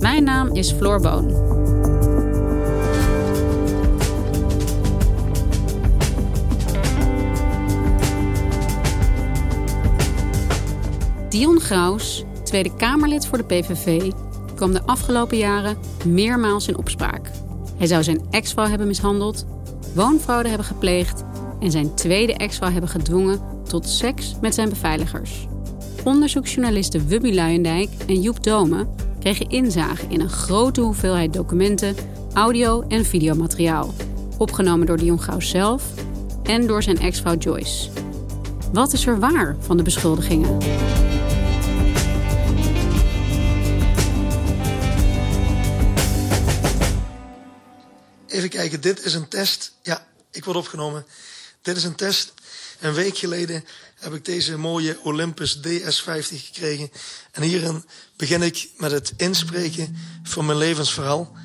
Mijn naam is Floor Boon. Dion Graus, Tweede Kamerlid voor de PVV, kwam de afgelopen jaren meermaals in opspraak. Hij zou zijn ex-vrouw hebben mishandeld, woonfraude hebben gepleegd en zijn tweede ex-vrouw hebben gedwongen tot seks met zijn beveiligers. Onderzoeksjournalisten Wubby Luijendijk en Joep Dome kregen inzage in een grote hoeveelheid documenten, audio- en videomateriaal, opgenomen door Dion Graus zelf en door zijn ex-vrouw Joyce. Wat is er waar van de beschuldigingen? Even kijken, dit is een test. Ja, ik word opgenomen. Dit is een test. Een week geleden heb ik deze mooie Olympus DS50 gekregen. En hierin begin ik met het inspreken van mijn levensverhaal.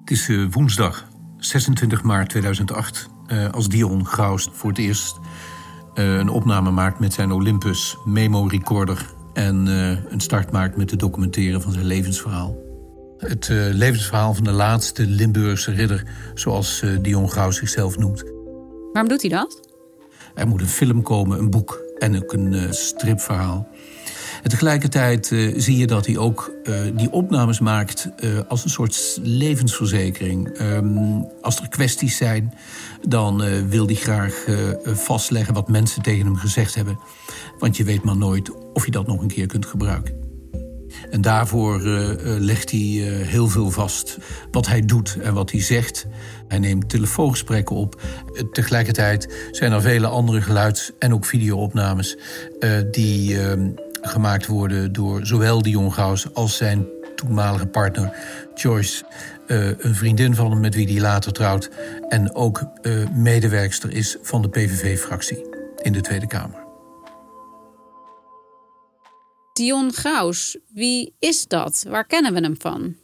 Het is uh, woensdag 26 maart 2008 uh, als Dion Graus voor het eerst uh, een opname maakt met zijn Olympus memo recorder en een start maakt met het documenteren van zijn levensverhaal. Het levensverhaal van de laatste Limburgse ridder, zoals Dion Graus zichzelf noemt. Waarom doet hij dat? Er moet een film komen, een boek en ook een uh, stripverhaal. En tegelijkertijd uh, zie je dat hij ook uh, die opnames maakt als een soort levensverzekering. Um, als er kwesties zijn, dan wil hij graag vastleggen wat mensen tegen hem gezegd hebben. Want je weet maar nooit of je dat nog een keer kunt gebruiken. En daarvoor uh, legt hij uh, heel veel vast. Wat hij doet en wat hij zegt. Hij neemt telefoongesprekken op. Tegelijkertijd zijn er vele andere geluids- en ook videoopnames... die gemaakt worden door zowel Dion Gauws als zijn toenmalige partner Joyce. een vriendin van hem met wie hij later trouwt. En ook medewerkster is van de PVV-fractie in de Tweede Kamer. Dion Graus, wie is dat? Waar kennen we hem van?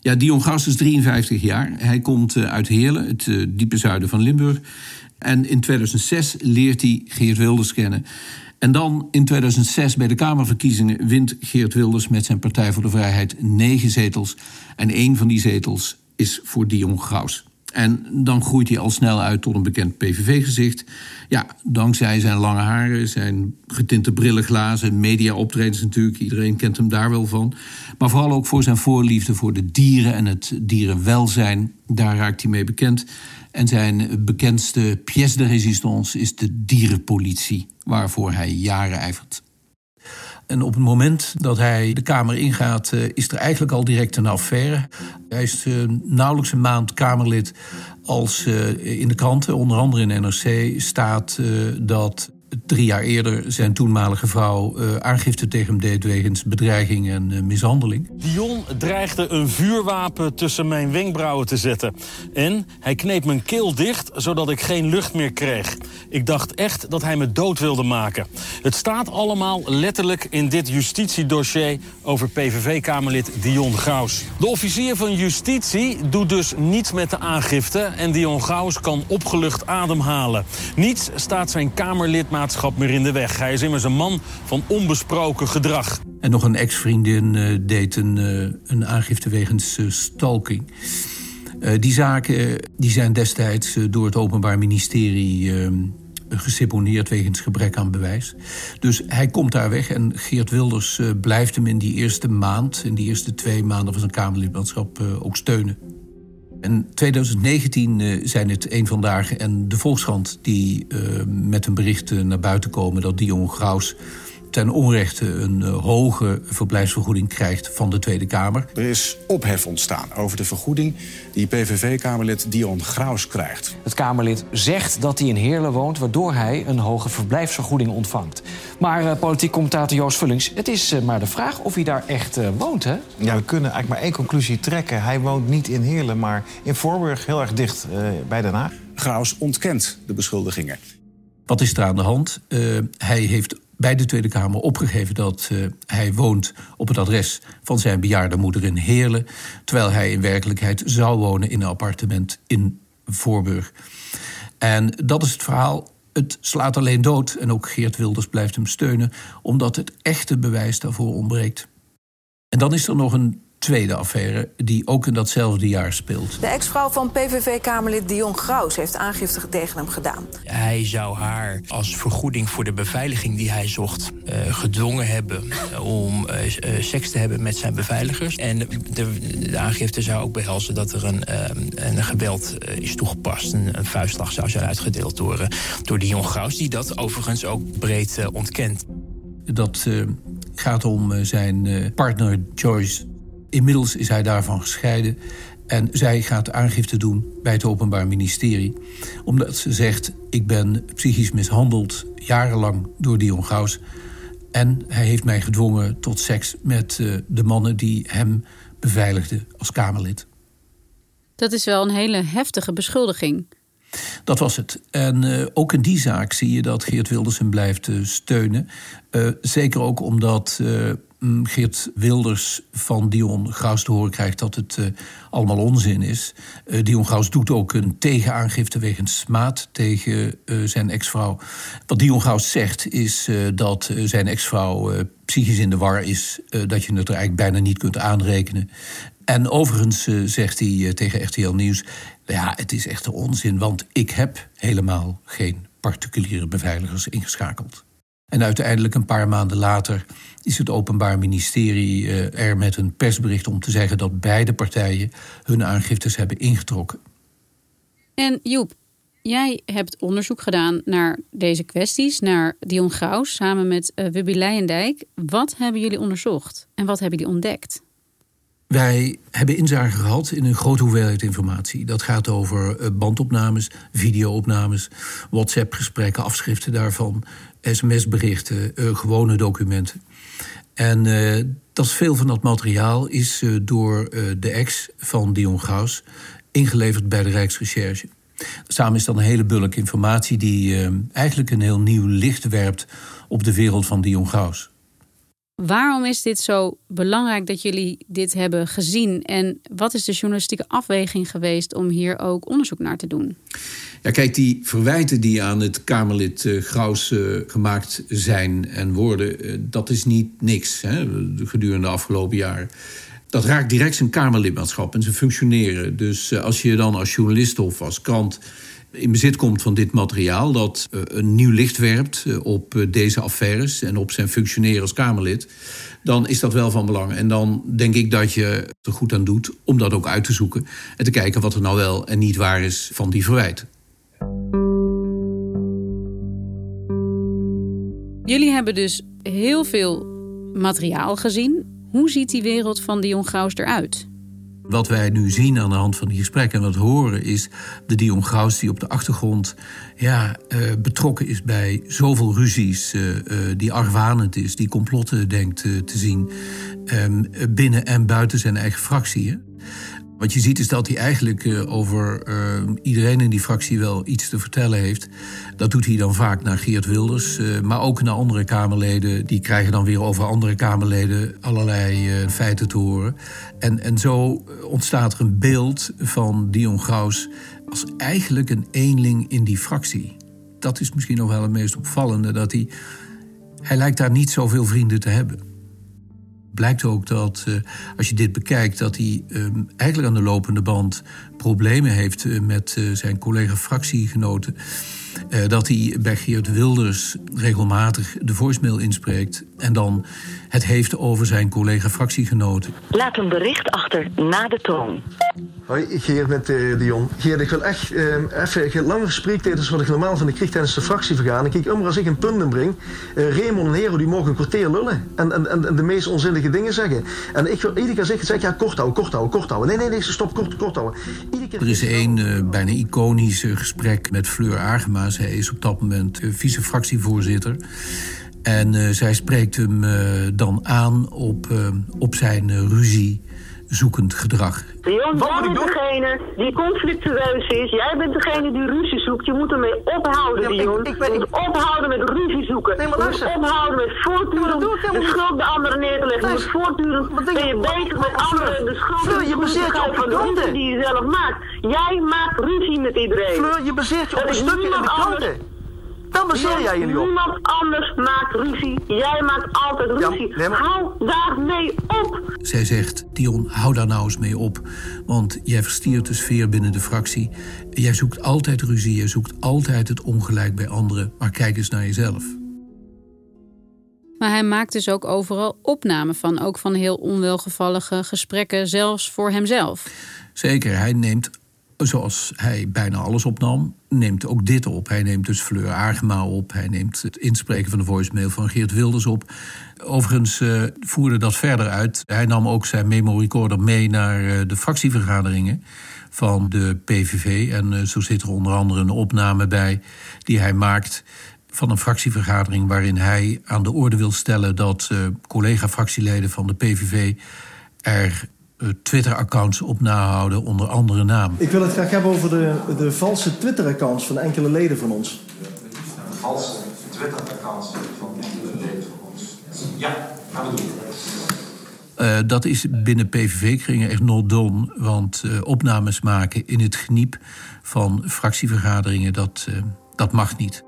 Ja, Dion Graus is 53 jaar. Hij komt uit Heerlen, het uh, diepe zuiden van Limburg. En in 2006 leert hij Geert Wilders kennen. En dan in 2006 bij de Kamerverkiezingen wint Geert Wilders met zijn Partij voor de Vrijheid negen zetels. En één van die zetels is voor Dion Graus. En dan groeit hij al snel uit tot een bekend PVV-gezicht. Ja, dankzij zijn lange haren, zijn getinte brillenglazen, media-optredens natuurlijk. Iedereen kent hem daar wel van. Maar vooral ook voor zijn voorliefde voor de dieren en het dierenwelzijn. Daar raakt hij mee bekend. En zijn bekendste pièce de résistance is de dierenpolitie, waarvoor hij jaren ijvert. En op het moment dat hij de Kamer ingaat, is er eigenlijk al direct een affaire. Hij is nauwelijks een maand Kamerlid als in de kranten, onder andere in NRC, staat dat drie jaar eerder zijn toenmalige vrouw uh, aangifte tegen hem deed wegens bedreiging en uh, mishandeling. Dion dreigde een vuurwapen tussen mijn wenkbrauwen te zetten. En hij kneep mijn keel dicht, zodat ik geen lucht meer kreeg. Ik dacht echt dat hij me dood wilde maken. Het staat allemaal letterlijk in dit justitiedossier over PVV-Kamerlid Dion Graus. De officier van justitie doet dus niets met de aangifte... en Dion Graus kan opgelucht ademhalen. Niets staat zijn Kamerlid meer in de weg. Hij is immers een man van onbesproken gedrag. En nog een ex-vriendin uh, deed een, uh, een aangifte wegens uh, stalking. die zaken die zijn destijds door het Openbaar Ministerie geseponeerd wegens gebrek aan bewijs. Dus hij komt daar weg en Geert Wilders blijft hem in die eerste maand... in die eerste twee maanden van zijn Kamerlidmaatschap ook steunen. In 2019 uh, zijn het een vandaag en de Volkskrant... die met een bericht naar buiten komen dat Dion Graus ten onrechte een uh, hoge verblijfsvergoeding krijgt van de Tweede Kamer. Er is ophef ontstaan over de vergoeding die PVV-Kamerlid Dion Graus krijgt. Het Kamerlid zegt dat hij in Heerlen woont, waardoor hij een hoge verblijfsvergoeding ontvangt. Maar uh, politiek commentator Joost Vullings, het is uh, maar de vraag of hij daar echt woont, hè? Ja, we kunnen eigenlijk maar één conclusie trekken. Hij woont niet in Heerlen, maar in Voorburg, heel erg dicht bij Den Haag. Graus ontkent de beschuldigingen. Wat is er aan de hand? hij heeft bij de Tweede Kamer opgegeven dat uh, hij woont op het adres van zijn bejaarde moeder in Heerlen, terwijl hij in werkelijkheid zou wonen in een appartement in Voorburg. En dat is het verhaal. Het slaat alleen dood en ook Geert Wilders blijft hem steunen, omdat het echte bewijs daarvoor ontbreekt. En dan is er nog een tweede affaire die ook in datzelfde jaar speelt. De ex-vrouw van PVV-Kamerlid Dion Graus heeft aangifte tegen hem gedaan. Hij zou haar als vergoeding voor de beveiliging die hij zocht... Uh, gedwongen hebben om uh, seks te hebben met zijn beveiligers. En de, de, aangifte zou ook behelzen dat er een, een geweld is toegepast. Een, een, vuistslag zou zijn uitgedeeld door, door Dion Graus... die dat overigens ook breed ontkent. Dat gaat om zijn partner Joyce Inmiddels is hij daarvan gescheiden en zij gaat aangifte doen bij het Openbaar Ministerie. Omdat ze zegt, ik ben psychisch mishandeld jarenlang door Dion Gaus. En hij heeft mij gedwongen tot seks met uh, de mannen die hem beveiligden als Kamerlid. Dat is wel een hele heftige beschuldiging. Dat was het. En uh, ook in die zaak zie je dat Geert Wilders hem blijft uh, steunen. zeker ook omdat Geert Wilders van Dion Graus te horen krijgt dat het uh, allemaal onzin is. Uh, Dion Graus doet ook een tegenaangifte wegens smaad tegen uh, zijn ex-vrouw. Wat Dion Graus zegt is dat zijn ex-vrouw psychisch in de war is, dat je het er eigenlijk bijna niet kunt aanrekenen. En overigens zegt hij tegen RTL Nieuws: ja, het is echt onzin, want ik heb helemaal geen particuliere beveiligers ingeschakeld. En uiteindelijk een paar maanden later is het Openbaar Ministerie uh, er met een persbericht om te zeggen dat beide partijen hun aangiftes hebben ingetrokken. En Joep, jij hebt onderzoek gedaan naar deze kwesties, naar Dion Graus samen met uh, Wubby Leijendijk. Wat hebben jullie onderzocht en wat hebben jullie ontdekt? Wij hebben inzage gehad in een grote hoeveelheid informatie. Dat gaat over eh, bandopnames, videoopnames, WhatsApp-gesprekken, afschriften daarvan, sms-berichten, uh, gewone documenten. En uh, dat veel van dat materiaal is door de ex van Dion Gaus ingeleverd bij de Rijksrecherche. Samen is dat een hele bulk informatie die eigenlijk een heel nieuw licht werpt op de wereld van Dion Gaus. Waarom is dit zo belangrijk dat jullie dit hebben gezien? En wat is de journalistieke afweging geweest om hier ook onderzoek naar te doen? Ja, kijk, die verwijten die aan het Kamerlid uh, Graus uh, gemaakt zijn en worden, uh, dat is niet niks hè, gedurende de afgelopen jaren. Dat raakt direct zijn Kamerlidmaatschap en zijn functioneren. Dus als je dan als journalist of als krant in bezit komt van dit materiaal, dat een nieuw licht werpt op deze affaires en op zijn functioneren als Kamerlid, dan is dat wel van belang. En dan denk ik dat je er goed aan doet om dat ook uit te zoeken en te kijken wat er nou wel en niet waar is van die verwijten. Jullie hebben dus heel veel materiaal gezien. Hoe ziet die wereld van Dion Graus eruit? Wat wij nu zien aan de hand van die gesprekken en wat horen is de Dion Graus die op de achtergrond ja, uh, betrokken is bij zoveel ruzies, uh, uh, die argwanend is, die complotten denkt te zien ehm, binnen en buiten zijn eigen fractie. Wat je ziet is dat hij eigenlijk uh, over uh, iedereen in die fractie wel iets te vertellen heeft. Dat doet hij dan vaak naar Geert Wilders, uh, maar ook naar andere Kamerleden. Die krijgen dan weer over andere Kamerleden allerlei feiten te horen. En, en zo ontstaat er een beeld van Dion Graus als eigenlijk een eenling in die fractie. Dat is misschien nog wel het meest opvallende, dat hij... Hij lijkt daar niet zoveel vrienden te hebben blijkt ook dat, uh, als je dit bekijkt, dat hij uh, eigenlijk aan de lopende band problemen heeft uh, met zijn collega-fractiegenoten. Eh, dat hij bij Geert Wilders regelmatig de voicemail inspreekt en dan het heeft over zijn collega-fractiegenoten. Laat een bericht achter na de toon. Hoi, Geert met uh, Dion. Geert, ik wil echt uh, even langer spreektijd is wat ik normaal van de tijdens de fractievergadering. Kijk, immer als ik een punt inbreng, uh, Raymond en Hero die mogen een kwartier lullen en, en, en, de meest onzinnige dingen zeggen. En ik wil iedere keer zeggen, zeg ja, kort houden, kort houden, kort houden. Nee, nee, nee, stop, kort, kort houden. Er is één uh, bijna iconisch gesprek met Fleur Agema. Zij is op dat moment vice-fractievoorzitter. En uh, zij spreekt hem uh, dan aan op, op zijn ruzie zoekend gedrag. Jon, jij bent degene die conflictueus is. Jij bent degene die ruzie zoekt. Je moet ermee ophouden, ja, Dion. Ik, ik ben, je moet ophouden met ruzie zoeken. Nee, maar je moet ophouden met voortdurend de schuld bij anderen neer te leggen. Je moet voortdurend ben je bezig met anderen de schuld Fleur, je baseert je op van de ruzie die je zelf maakt. Jij maakt ruzie met iedereen. Fleur, je baseert je op een stukje in de kranten. Dan baseer jij je nu op. Niemand anders maakt ruzie. Jij maakt altijd ruzie. Ja, nee, maar... Hou daarmee op. Zij zegt, Dion, hou daar nou eens mee op. Want jij verstiert de sfeer binnen de fractie. Jij zoekt altijd ruzie. Jij zoekt altijd het ongelijk bij anderen. Maar kijk eens naar jezelf. Maar hij maakt dus ook overal opnamen van. Ook van heel onwelgevallige gesprekken, zelfs voor hemzelf. Zeker, hij neemt zoals hij bijna alles opnam, neemt ook dit op. Hij neemt dus Fleur Agema op. Hij neemt het inspreken van de voicemail van Geert Wilders op. Overigens uh, voerde dat verder uit. Hij nam ook zijn memo recorder mee naar uh, de fractievergaderingen van de PVV. En uh, zo zit er onder andere een opname bij die hij maakt van een fractievergadering waarin hij aan de orde wil stellen dat collega-fractieleden van de PVV er Twitter-accounts op nahouden onder andere naam. Ik wil het graag hebben over de, de valse Twitter-accounts van enkele leden van ons. Valse Twitter-accounts van enkele leden van ons. Ja, gaan we doen. Uh, dat is binnen PVV-kringen echt not done. Want uh, opnames maken in het geniep van fractievergaderingen, dat, uh, dat mag niet.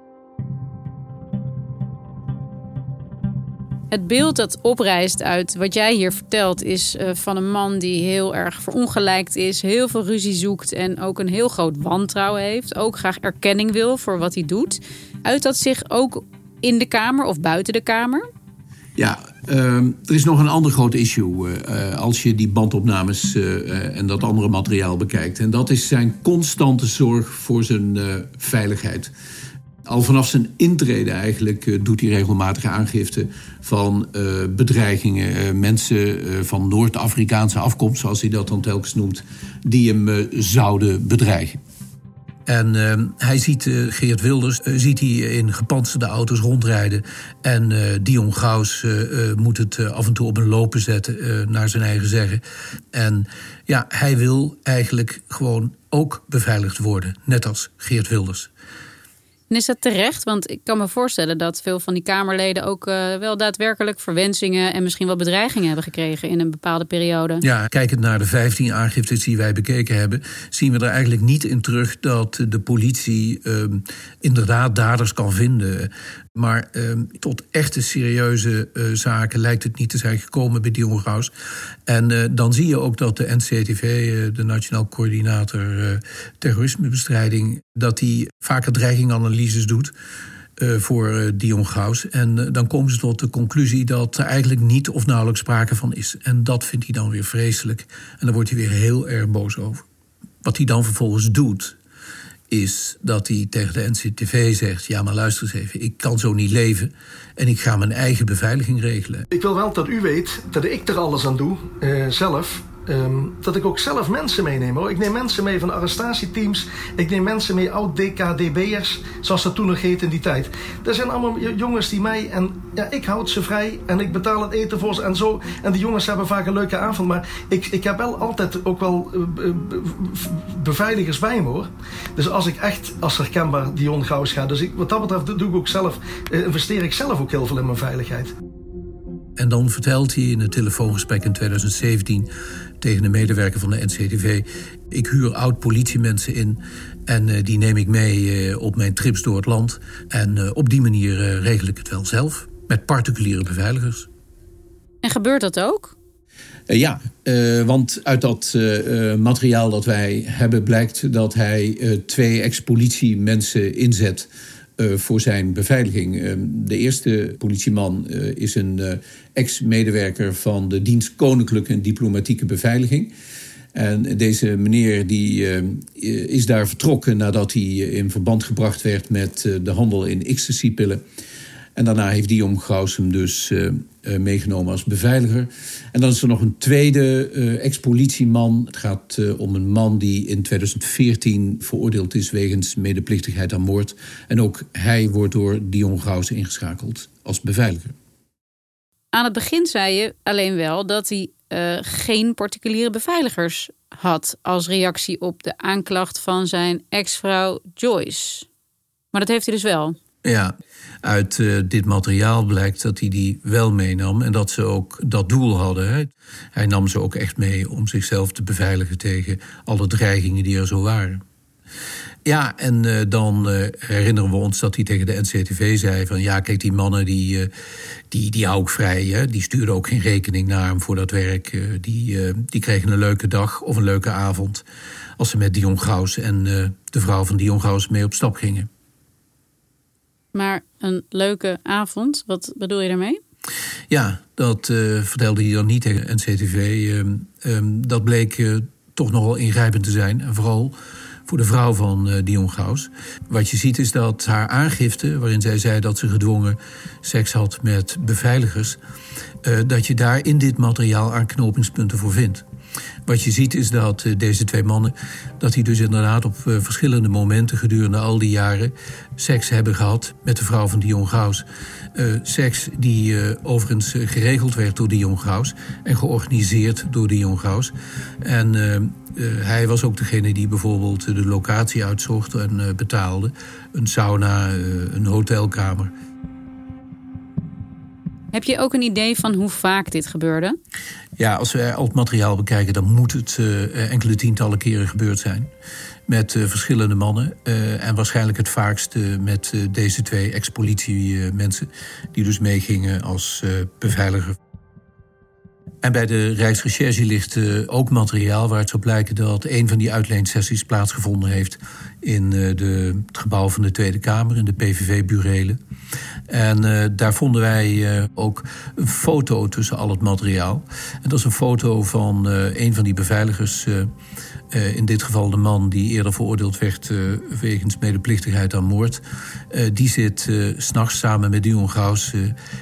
Het beeld dat oprijst uit wat jij hier vertelt is uh, van een man die heel erg verongelijkt is, heel veel ruzie zoekt en ook een heel groot wantrouwen heeft. Ook graag erkenning wil voor wat hij doet. Uit dat zich ook in de Kamer of buiten de Kamer? Ja, uh, er is nog een ander groot issue uh, als je die bandopnames en dat andere materiaal bekijkt. En dat is zijn constante zorg voor zijn veiligheid. Al vanaf zijn intrede eigenlijk uh, doet hij regelmatige aangifte van uh, bedreigingen. Uh, mensen van Noord-Afrikaanse afkomst, zoals hij dat dan telkens noemt, die hem zouden bedreigen. En hij ziet Geert Wilders ziet hij in gepantserde auto's rondrijden. En Dion Gaus moet het af en toe op een lopen zetten, naar zijn eigen zeggen. En ja, hij wil eigenlijk gewoon ook beveiligd worden, net als Geert Wilders. En is dat terecht? Want ik kan me voorstellen dat veel van die Kamerleden ook uh, wel daadwerkelijk verwensingen en misschien wel bedreigingen hebben gekregen in een bepaalde periode. Ja, kijkend naar de 15 aangiftes die wij bekeken hebben, zien we er eigenlijk niet in terug dat de politie uh, inderdaad daders kan vinden. Maar uh, tot echte serieuze uh, zaken lijkt het niet te zijn gekomen bij Dion Graus. En uh, dan zie je ook dat de NCTV, de Nationaal Coördinator Terrorismebestrijding, dat die vaker dreiginganalyses doet. voor Dion Graus. En dan komen ze tot de conclusie dat er eigenlijk niet of nauwelijks sprake van is. En dat vindt hij dan weer vreselijk. En daar wordt hij weer heel erg boos over. Wat hij dan vervolgens doet, is dat hij tegen de NCTV zegt: Ja, maar luister eens even, ik kan zo niet leven en ik ga mijn eigen beveiliging regelen. Ik wil wel dat u weet dat ik er alles aan doe, uh, zelf. Um, dat ik ook zelf mensen meeneem. Hoor. Ik neem mensen mee van arrestatieteams. Ik neem mensen mee, oud-DKDB'ers, zoals dat toen nog heette in die tijd. Dat zijn allemaal jongens die mij... En ja, ik houd ze vrij en ik betaal het eten voor ze en zo. En die jongens hebben vaak een leuke avond. Maar ik, ik heb wel altijd ook wel uh, beveiligers bij me, hoor. Dus als ik echt als herkenbaar Dion Gauws ga... Dus ik, wat dat betreft doe ik ook zelf... Uh, investeer ik zelf ook heel veel in mijn veiligheid. En dan vertelt hij in het telefoongesprek in 2017 tegen een medewerker van de NCTV... ik huur oud-politiemensen in en uh, die neem ik mee uh, op mijn trips door het land. En uh, op die manier regel ik het wel zelf, met particuliere beveiligers. En gebeurt dat ook? Uh, ja, uh, want uit dat uh, materiaal dat wij hebben blijkt dat hij twee ex-politiemensen inzet voor zijn beveiliging. de eerste politieman is een ex-medewerker van de dienst Koninklijke en Diplomatieke Beveiliging. En deze meneer die, is daar vertrokken nadat hij in verband gebracht werd met de handel in ecstasy-pillen. En daarna heeft Dion Gauss hem dus uh, uh, meegenomen als beveiliger. En dan is er nog een tweede uh, ex-politieman. Het gaat om een man die in 2014 veroordeeld is wegens medeplichtigheid aan moord. En ook hij wordt door Dion Gauss ingeschakeld als beveiliger. Aan het begin zei je alleen wel dat hij geen particuliere beveiligers had als reactie op de aanklacht van zijn ex-vrouw Joyce. Maar dat heeft hij dus wel. Ja, uit uh, dit materiaal blijkt dat hij die wel meenam en dat ze ook dat doel hadden. Hè. Hij nam ze ook echt mee om zichzelf te beveiligen tegen alle dreigingen die er zo waren. Ja, en uh, dan uh, herinneren we ons dat hij tegen de NCTV zei van... ja, kijk, die mannen, die, die, die hou ik vrij. Hè? Die stuurden ook geen rekening naar hem voor dat werk. die, die kregen een leuke dag of een leuke avond... als ze met Dion Graus en de vrouw van Dion Graus mee op stap gingen. Maar een leuke avond, wat bedoel je daarmee? Ja, dat uh, vertelde hij dan niet tegen NCTV. Uh, uh, dat bleek uh, toch nogal ingrijpend te zijn. En vooral voor de vrouw van uh, Dion Gaus. Wat je ziet is dat haar aangifte, waarin zij zei dat ze gedwongen seks had met beveiligers, dat je daar in dit materiaal aanknopingspunten voor vindt. Wat je ziet is dat uh, deze twee mannen, dat die dus inderdaad op uh, verschillende momenten gedurende al die jaren seks hebben gehad met de vrouw van Dion Graus. Uh, seks die overigens geregeld werd door Dion Graus en georganiseerd door Dion Graus. En hij was ook degene die bijvoorbeeld de locatie uitzocht en betaalde. Een sauna, een hotelkamer. Heb je ook een idee van hoe vaak dit gebeurde? Ja, als we al het materiaal bekijken, dan moet het uh, enkele tientallen keren gebeurd zijn. Met uh, verschillende mannen. Uh, en waarschijnlijk het vaakst met deze twee ex-politie-mensen. die dus meegingen als beveiliger. En bij de Rijksrecherche ligt ook materiaal waaruit zou blijken dat een van die uitleensessies plaatsgevonden heeft in de, het gebouw van de Tweede Kamer, in de PVV-burelen. En uh, daar vonden wij uh, ook een foto tussen al het materiaal. En dat is een foto van uh, een van die beveiligers. in dit geval de man die eerder veroordeeld werd wegens medeplichtigheid aan moord. die zit s'nachts samen met Dion Graus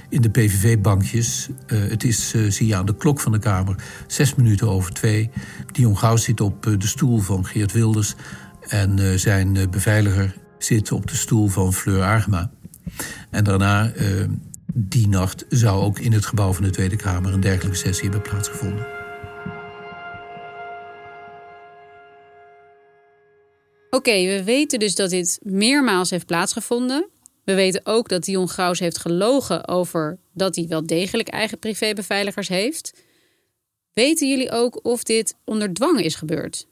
in de PVV-bankjes. het is, zie je aan de klok van de Kamer, zes minuten over twee. Dion Graus zit op de stoel van Geert Wilders. En zijn beveiliger zit op de stoel van Fleur Argema. En daarna, uh, die nacht, zou ook in het gebouw van de Tweede Kamer een dergelijke sessie hebben plaatsgevonden. Oké, we weten dus dat dit meermaals heeft plaatsgevonden. We weten ook dat Dion Graus heeft gelogen over dat hij wel degelijk eigen privébeveiligers heeft. Weten jullie ook of dit onder dwang is gebeurd?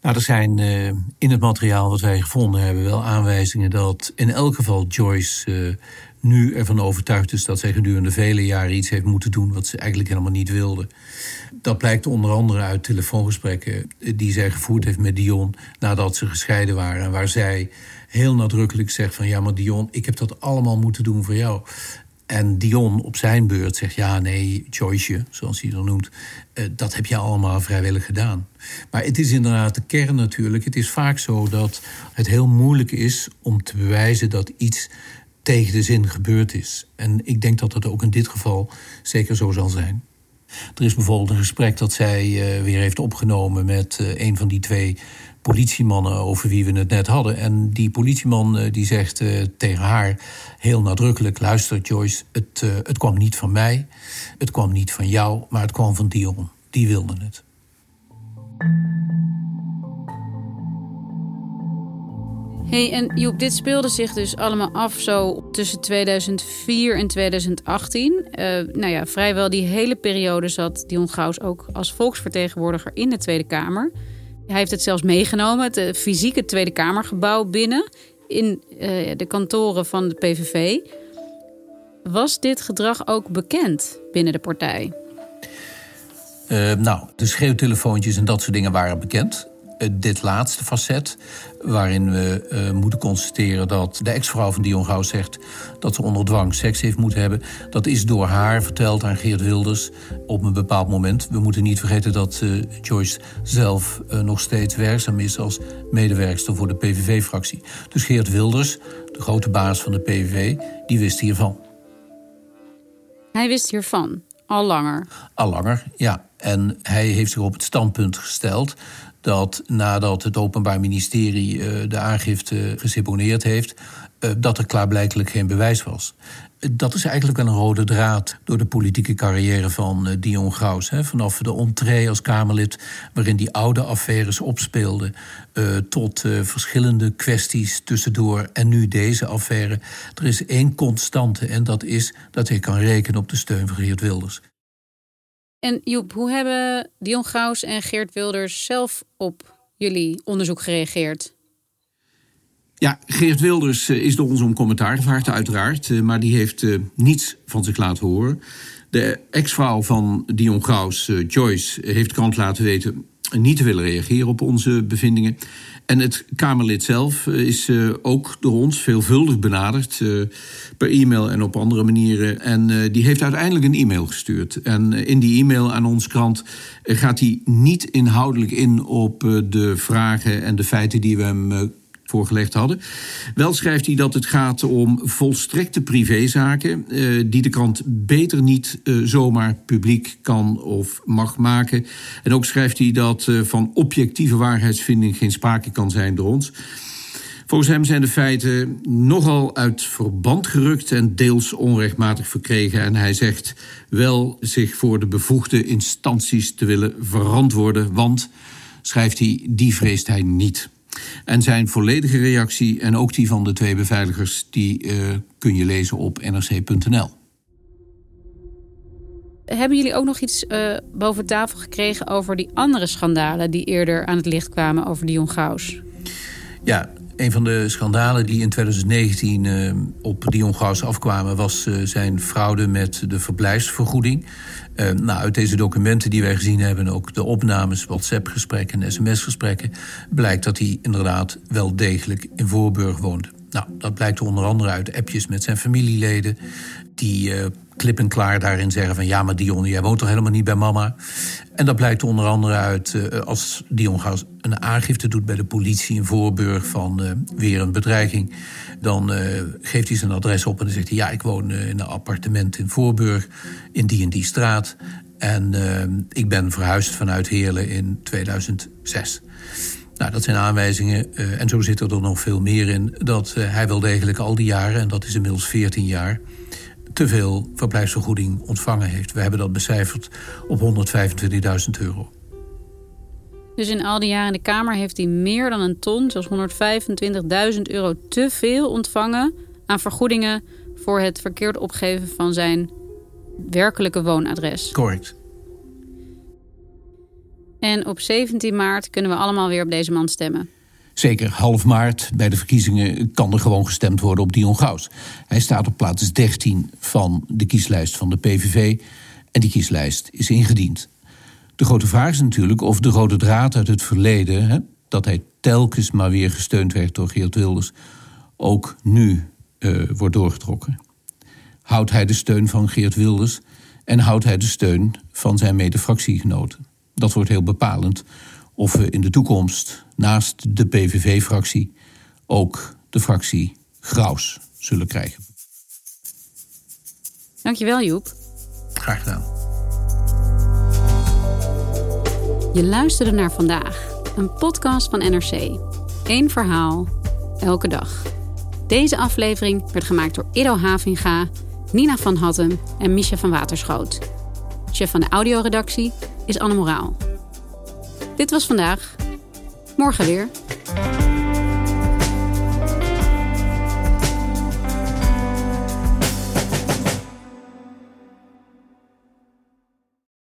Nou, er zijn uh, in het materiaal wat wij gevonden hebben wel aanwijzingen dat in elk geval Joyce uh, nu ervan overtuigd is dat zij gedurende vele jaren iets heeft moeten doen wat ze eigenlijk helemaal niet wilde. Dat blijkt onder andere uit telefoongesprekken die zij gevoerd heeft met Dion nadat ze gescheiden waren. En waar zij heel nadrukkelijk zegt van ja, maar Dion, ik heb dat allemaal moeten doen voor jou. En Dion op zijn beurt zegt: Ja, nee, Joyce, zoals hij dat noemt, uh, dat heb je allemaal vrijwillig gedaan. Maar het is inderdaad de kern natuurlijk. Het is vaak zo dat het heel moeilijk is om te bewijzen dat iets tegen de zin gebeurd is. En ik denk dat dat ook in dit geval zeker zo zal zijn. Er is bijvoorbeeld een gesprek dat zij uh, weer heeft opgenomen met uh, een van die twee politiemannen over wie we het net hadden. En die politieman uh, die zegt tegen haar heel nadrukkelijk: luister, Joyce, het, het kwam niet van mij, het kwam niet van jou, maar het kwam van Dion. Die wilde het. Hey, en Joep, dit speelde zich dus allemaal af zo tussen 2004 en 2018. Uh, nou ja, vrijwel die hele periode zat Dion Gauws ook als volksvertegenwoordiger in de Tweede Kamer. Hij heeft het zelfs meegenomen, het uh, fysieke Tweede Kamergebouw binnen, in uh, de kantoren van de PVV. Was dit gedrag ook bekend binnen de partij? Uh, nou, de schreeuwtelefoontjes en dat soort dingen waren bekend. Uh, dit laatste facet, waarin we uh, moeten constateren dat de ex-vrouw van Dion Gauw zegt dat ze onder dwang seks heeft moeten hebben. Dat is door haar verteld aan Geert Wilders op een bepaald moment. We moeten niet vergeten dat Joyce zelf nog steeds werkzaam is als medewerkster voor de PVV-fractie. Dus Geert Wilders, de grote baas van de PVV, die wist hiervan. Hij wist hiervan, al langer. Al langer, ja. En hij heeft zich op het standpunt gesteld dat nadat het Openbaar Ministerie uh, de aangifte geseponeerd heeft, uh, dat er klaarblijkelijk geen bewijs was. Dat is eigenlijk een rode draad door de politieke carrière van Dion Graus. Vanaf de entree als Kamerlid, waarin die oude affaires opspeelden, tot verschillende kwesties tussendoor en nu deze affaire. Er is één constante en dat is dat hij kan rekenen op de steun van Geert Wilders. En Joep, hoe hebben Dion Graus en Geert Wilders zelf op jullie onderzoek gereageerd? Ja, Geert Wilders eh, is door ons om commentaar gevraagd, uiteraard. Eh, maar die heeft uh, niets van zich laten horen. De ex-vrouw van Dion Graus, Joyce, heeft de krant laten weten niet te willen reageren op onze bevindingen. En het Kamerlid zelf eh, is uh, ook door ons veelvuldig benaderd. Uh, per e-mail en op andere manieren. En die heeft uiteindelijk een e-mail gestuurd. En in die e-mail aan ons krant gaat hij niet inhoudelijk in op de vragen en de feiten die we hem voorgelegd hadden. Wel schrijft hij dat het gaat om volstrekte privézaken... Uh, die de krant beter niet uh, zomaar publiek kan of mag maken. En ook schrijft hij dat uh, van objectieve waarheidsvinding... geen sprake kan zijn door ons. Volgens hem zijn de feiten nogal uit verband gerukt... en deels onrechtmatig verkregen. En hij zegt wel zich voor de bevoegde instanties te willen verantwoorden... want, schrijft hij, die vreest hij niet... En zijn volledige reactie en ook die van de twee beveiligers... die uh, kun je lezen op nrc.nl. Hebben jullie ook nog iets uh, boven tafel gekregen over die andere schandalen... die eerder aan het licht kwamen over Dion Gauws? Ja, een van de schandalen die in 2019 uh, op Dion Gauws afkwamen... was uh, zijn fraude met de verblijfsvergoeding. Uh, nou, uit deze documenten die wij gezien hebben... ook de opnames, WhatsApp-gesprekken en sms-gesprekken... blijkt dat hij inderdaad wel degelijk in Voorburg woont. Nou, dat blijkt onder andere uit appjes met zijn familieleden... die klip en klaar daarin zeggen van... ja, maar Dion, jij woont toch helemaal niet bij mama? En dat blijkt onder andere uit uh, als Dion een aangifte doet bij de politie in Voorburg... van uh, weer een bedreiging, dan uh, geeft hij zijn adres op... en dan zegt hij, ja, ik woon in een appartement in Voorburg, in die en die straat... en ik ben verhuisd vanuit Heerlen in 2006... Nou, dat zijn aanwijzingen, en zo zit er nog veel meer in... dat hij wel degelijk al die jaren, en dat is inmiddels 14 jaar te veel verblijfsvergoeding ontvangen heeft. We hebben dat becijferd op 125.000 euro. Dus in al die jaren in de Kamer heeft hij meer dan een ton, zoals 125.000 euro, te veel ontvangen aan vergoedingen voor het verkeerd opgeven van zijn werkelijke woonadres. Correct. En op 17 maart kunnen we allemaal weer op deze man stemmen. Zeker half maart bij de verkiezingen kan er gewoon gestemd worden op Dion Gaus. Hij staat op plaats 13 van de kieslijst van de PVV en die kieslijst is ingediend. De grote vraag is natuurlijk of de rode draad uit het verleden, hè, dat hij telkens maar weer gesteund werd door Geert Wilders, ook nu uh, wordt doorgetrokken. Houdt hij de steun van Geert Wilders en houdt hij de steun van zijn mede-fractiegenoten? Dat wordt heel bepalend of we in de toekomst naast de PVV-fractie ook de fractie Graus zullen krijgen. Dankjewel Joep. Graag gedaan. Je luisterde naar vandaag, een podcast van NRC. Eén verhaal, elke dag. Deze aflevering werd gemaakt door Ido Havinga, Nina van Hattem en Misha van Waterschoot. Chef van de audioredactie is Anne Moraal. Dit was vandaag. Morgen weer.